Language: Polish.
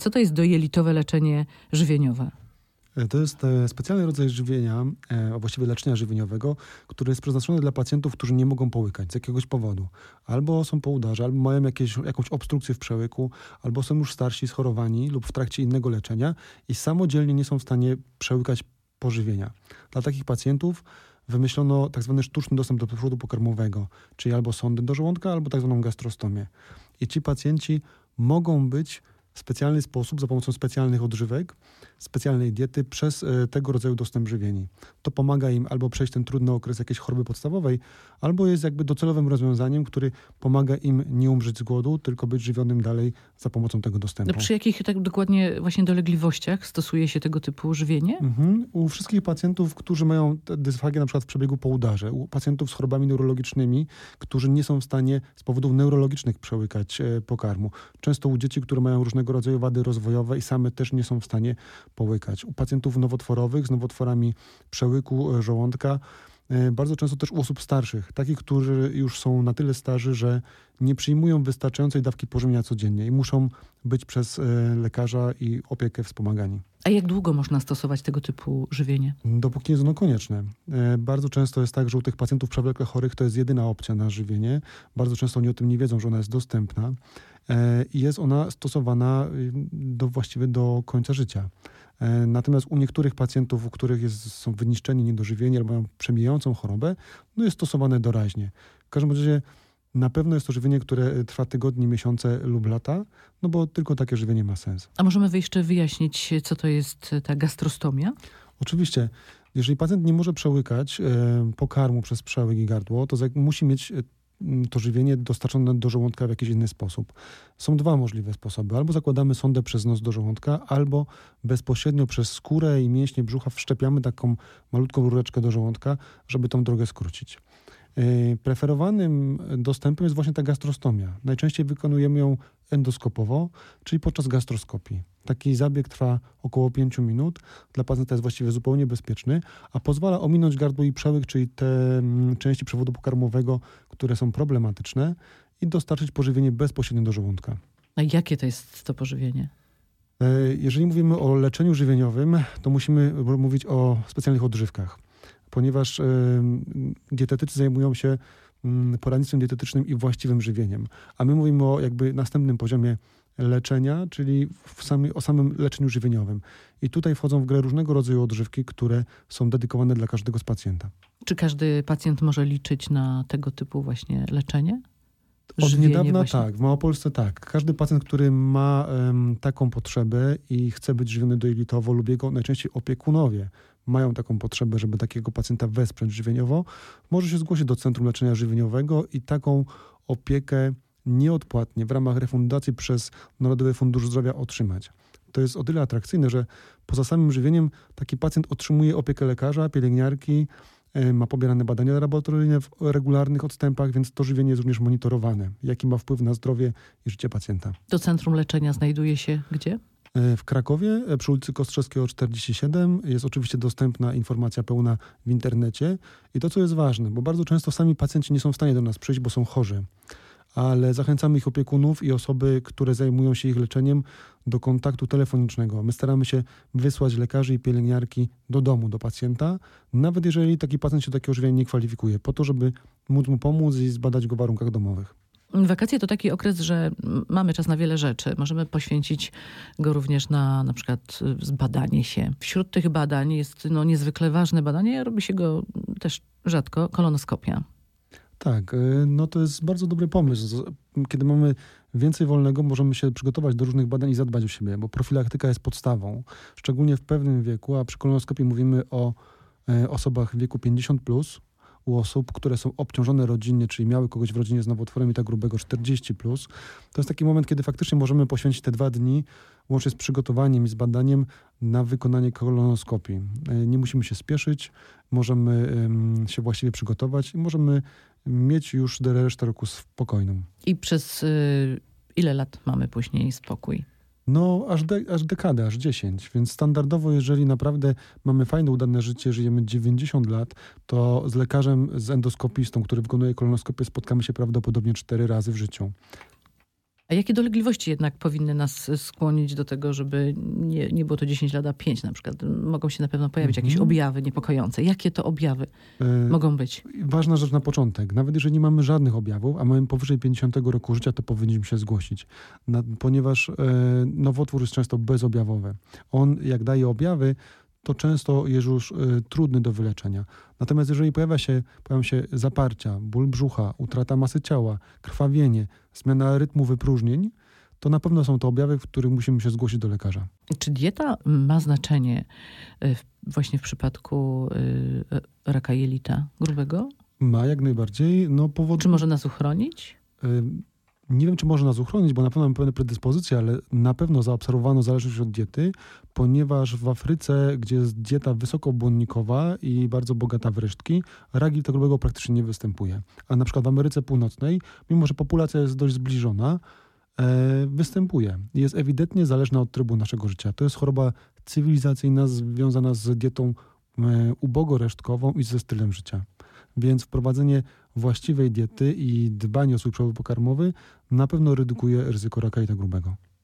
Co to jest dojelitowe leczenie żywieniowe? E, to jest e, specjalny rodzaj żywienia, e, a właściwie leczenia żywieniowego, który jest przeznaczony dla pacjentów, którzy nie mogą połykać z jakiegoś powodu. Albo są po udarze, albo mają jakieś, jakąś obstrukcję w przełyku, albo są już starsi, schorowani lub w trakcie innego leczenia i samodzielnie nie są w stanie przełykać pożywienia. Dla takich pacjentów wymyślono tak zwany sztuczny dostęp do przodu pokarmowego, czyli albo sondy do żołądka, albo tak zwaną gastrostomię. I ci pacjenci mogą być w specjalny sposób, za pomocą specjalnych odżywek, specjalnej diety przez e, tego rodzaju dostęp żywieni. To pomaga im albo przejść ten trudny okres jakiejś choroby podstawowej, albo jest jakby docelowym rozwiązaniem, który pomaga im nie umrzeć z głodu, tylko być żywionym dalej za pomocą tego dostępu. No przy jakich tak dokładnie właśnie dolegliwościach stosuje się tego typu żywienie? Mhm. U wszystkich pacjentów, którzy mają dysfagię na przykład w przebiegu po udarze, u pacjentów z chorobami neurologicznymi, którzy nie są w stanie z powodów neurologicznych przełykać e, pokarmu. Często u dzieci, które mają różnego rodzaju wady rozwojowe i same też nie są w stanie połykać. U pacjentów nowotworowych z nowotworami przełyku e, żołądka, e, bardzo często też u osób starszych, takich, którzy już są na tyle starzy, że nie przyjmują wystarczającej dawki pożywienia codziennie i muszą być przez e, lekarza i opiekę wspomagani. A jak długo można stosować tego typu żywienie? Dopóki jest ono konieczne. Bardzo często jest tak, że u tych pacjentów przewlekle chorych to jest jedyna opcja na żywienie. Bardzo często oni o tym nie wiedzą, że ona jest dostępna i jest ona stosowana do, właściwie do końca życia. E, natomiast u niektórych pacjentów, u których jest, są wyniszczeni, niedożywieni albo mają przemijającą chorobę, no jest stosowane doraźnie. W każdym razie na pewno jest to żywienie, które trwa tygodnie, miesiące lub lata, no bo tylko takie żywienie ma sens. A możemy jeszcze wyjaśnić, co to jest ta gastrostomia? Oczywiście. Jeżeli pacjent nie może przełykać e, pokarmu przez przełyk i gardło, to musi mieć e, to żywienie dostarczone do żołądka w jakiś inny sposób. Są dwa możliwe sposoby. Albo zakładamy sondę przez nos do żołądka, albo bezpośrednio przez skórę i mięśnie brzucha wszczepiamy taką malutką rureczkę do żołądka, żeby tą drogę skrócić. Yy, preferowanym dostępem jest właśnie ta gastrostomia. Najczęściej wykonujemy ją endoskopowo, czyli podczas gastroskopii. Taki zabieg trwa około 5 minut. Dla pacjenta jest właściwie zupełnie bezpieczny, a pozwala ominąć gardło i przełyk, czyli te mm, części przewodu pokarmowego, które są problematyczne i dostarczyć pożywienie bezpośrednio do żołądka. A jakie to jest to pożywienie? E, jeżeli mówimy o leczeniu żywieniowym, to musimy mówić o specjalnych odżywkach, ponieważ dietetycy zajmują się mm, poradnictwem dietetycznym i właściwym żywieniem, a my mówimy o jakby następnym poziomie leczenia, czyli o samym leczeniu żywieniowym. I tutaj wchodzą w grę różnego rodzaju odżywki, które są dedykowane dla każdego z pacjenta. Czy każdy pacjent może liczyć na tego typu właśnie leczenie? Od niedawna właśnie. tak, w Małopolsce tak. Każdy pacjent, który ma um, taką potrzebę i chce być żywiony dojelitowo lub jego najczęściej opiekunowie mają taką potrzebę, żeby takiego pacjenta wesprzeć żywieniowo, może się zgłosić do Centrum Leczenia Żywieniowego i taką opiekę nieodpłatnie w ramach refundacji przez Narodowy Fundusz Zdrowia otrzymać. To jest o tyle atrakcyjne, że poza samym żywieniem taki pacjent otrzymuje opiekę lekarza, pielęgniarki, e, ma pobierane badania laboratoryjne w regularnych odstępach, więc to żywienie jest również monitorowane. Jaki ma wpływ na zdrowie i życie pacjenta. To centrum leczenia znajduje się gdzie? E, w Krakowie e, przy ulicy Kostrzewskiego 47 jest oczywiście dostępna informacja pełna w internecie. I to, co jest ważne, bo bardzo często sami pacjenci nie są w stanie do nas przyjść, bo są chorzy ale zachęcamy ich opiekunów i osoby, które zajmują się ich leczeniem do kontaktu telefonicznego. My staramy się wysłać lekarzy i pielęgniarki do domu, do pacjenta, nawet jeżeli taki pacjent się do takiego żywienia nie kwalifikuje, po to, żeby móc mu pomóc i zbadać go w warunkach domowych. Wakacje to taki okres, że mamy czas na wiele rzeczy. Możemy poświęcić go również na na przykład zbadanie się. Wśród tych badań jest no, niezwykle ważne badanie, robi się go też rzadko, kolonoskopia. Tak, y, no to jest bardzo dobry pomysł. Kiedy mamy więcej wolnego, możemy się przygotować do różnych badań i zadbać o siebie, bo profilaktyka jest podstawą, szczególnie w pewnym wieku, a przy kolonoskopii mówimy o e, osobach w wieku 50 plus, u osób, które są obciążone rodzinnie, czyli miały kogoś w rodzinie z nowotworem i tak grubego 40+. Plus. To jest taki moment, kiedy faktycznie możemy poświęcić te dwa dni łącznie z przygotowaniem i z badaniem na wykonanie kolonoskopii. E, nie musimy się spieszyć, możemy się właściwie przygotować i możemy mieć już resztę roku spokojną. I przez y, ile lat mamy później spokój? No, aż, de, aż dekadę, aż 10. Więc standardowo, jeżeli naprawdę mamy fajne, udane życie, żyjemy 90 lat, to z lekarzem, z endoskopistą, który wykonuje kolonoskopię, spotkamy się prawdopodobnie 4 razy w życiu. A jakie dolegliwości jednak powinny nas skłonić do tego, żeby nie, nie było to 10 lat, a 5 na przykład? Mogą się na pewno pojawić jakieś Mhm. objawy niepokojące. Jakie to objawy E, mogą być? Ważna rzecz na początek. Nawet jeżeli nie mamy żadnych objawów, a mamy powyżej 50 roku życia, to powinniśmy się zgłosić. Na, ponieważ e, nowotwór jest często bezobjawowy. On, jak daje objawy, to często jest już e, trudny do wyleczenia. Natomiast jeżeli pojawia się, pojawią się zaparcia, ból brzucha, utrata masy ciała, krwawienie, zmiana rytmu wypróżnień, to na pewno są to objawy, w których musimy się zgłosić do lekarza. Czy dieta ma znaczenie y, właśnie w przypadku y, raka jelita grubego? Ma jak najbardziej, no powód... Czy może nas uchronić? Nie wiem, czy może nas uchronić, bo na pewno mamy pewne predyspozycje, ale na pewno zaobserwowano zależność od diety, ponieważ w Afryce, gdzie jest dieta wysokobłonnikowa i bardzo bogata w resztki, rak jelita grubego praktycznie nie występuje. A na przykład w Ameryce Północnej, mimo że populacja jest dość zbliżona, e, występuje. Jest ewidentnie zależna od trybu naszego życia. To jest choroba cywilizacyjna związana z dietą e, ubogoresztkową i ze stylem życia. Więc wprowadzenie właściwej diety i dbanie o swój przewód pokarmowy na pewno redukuje ryzyko raka jelita grubego.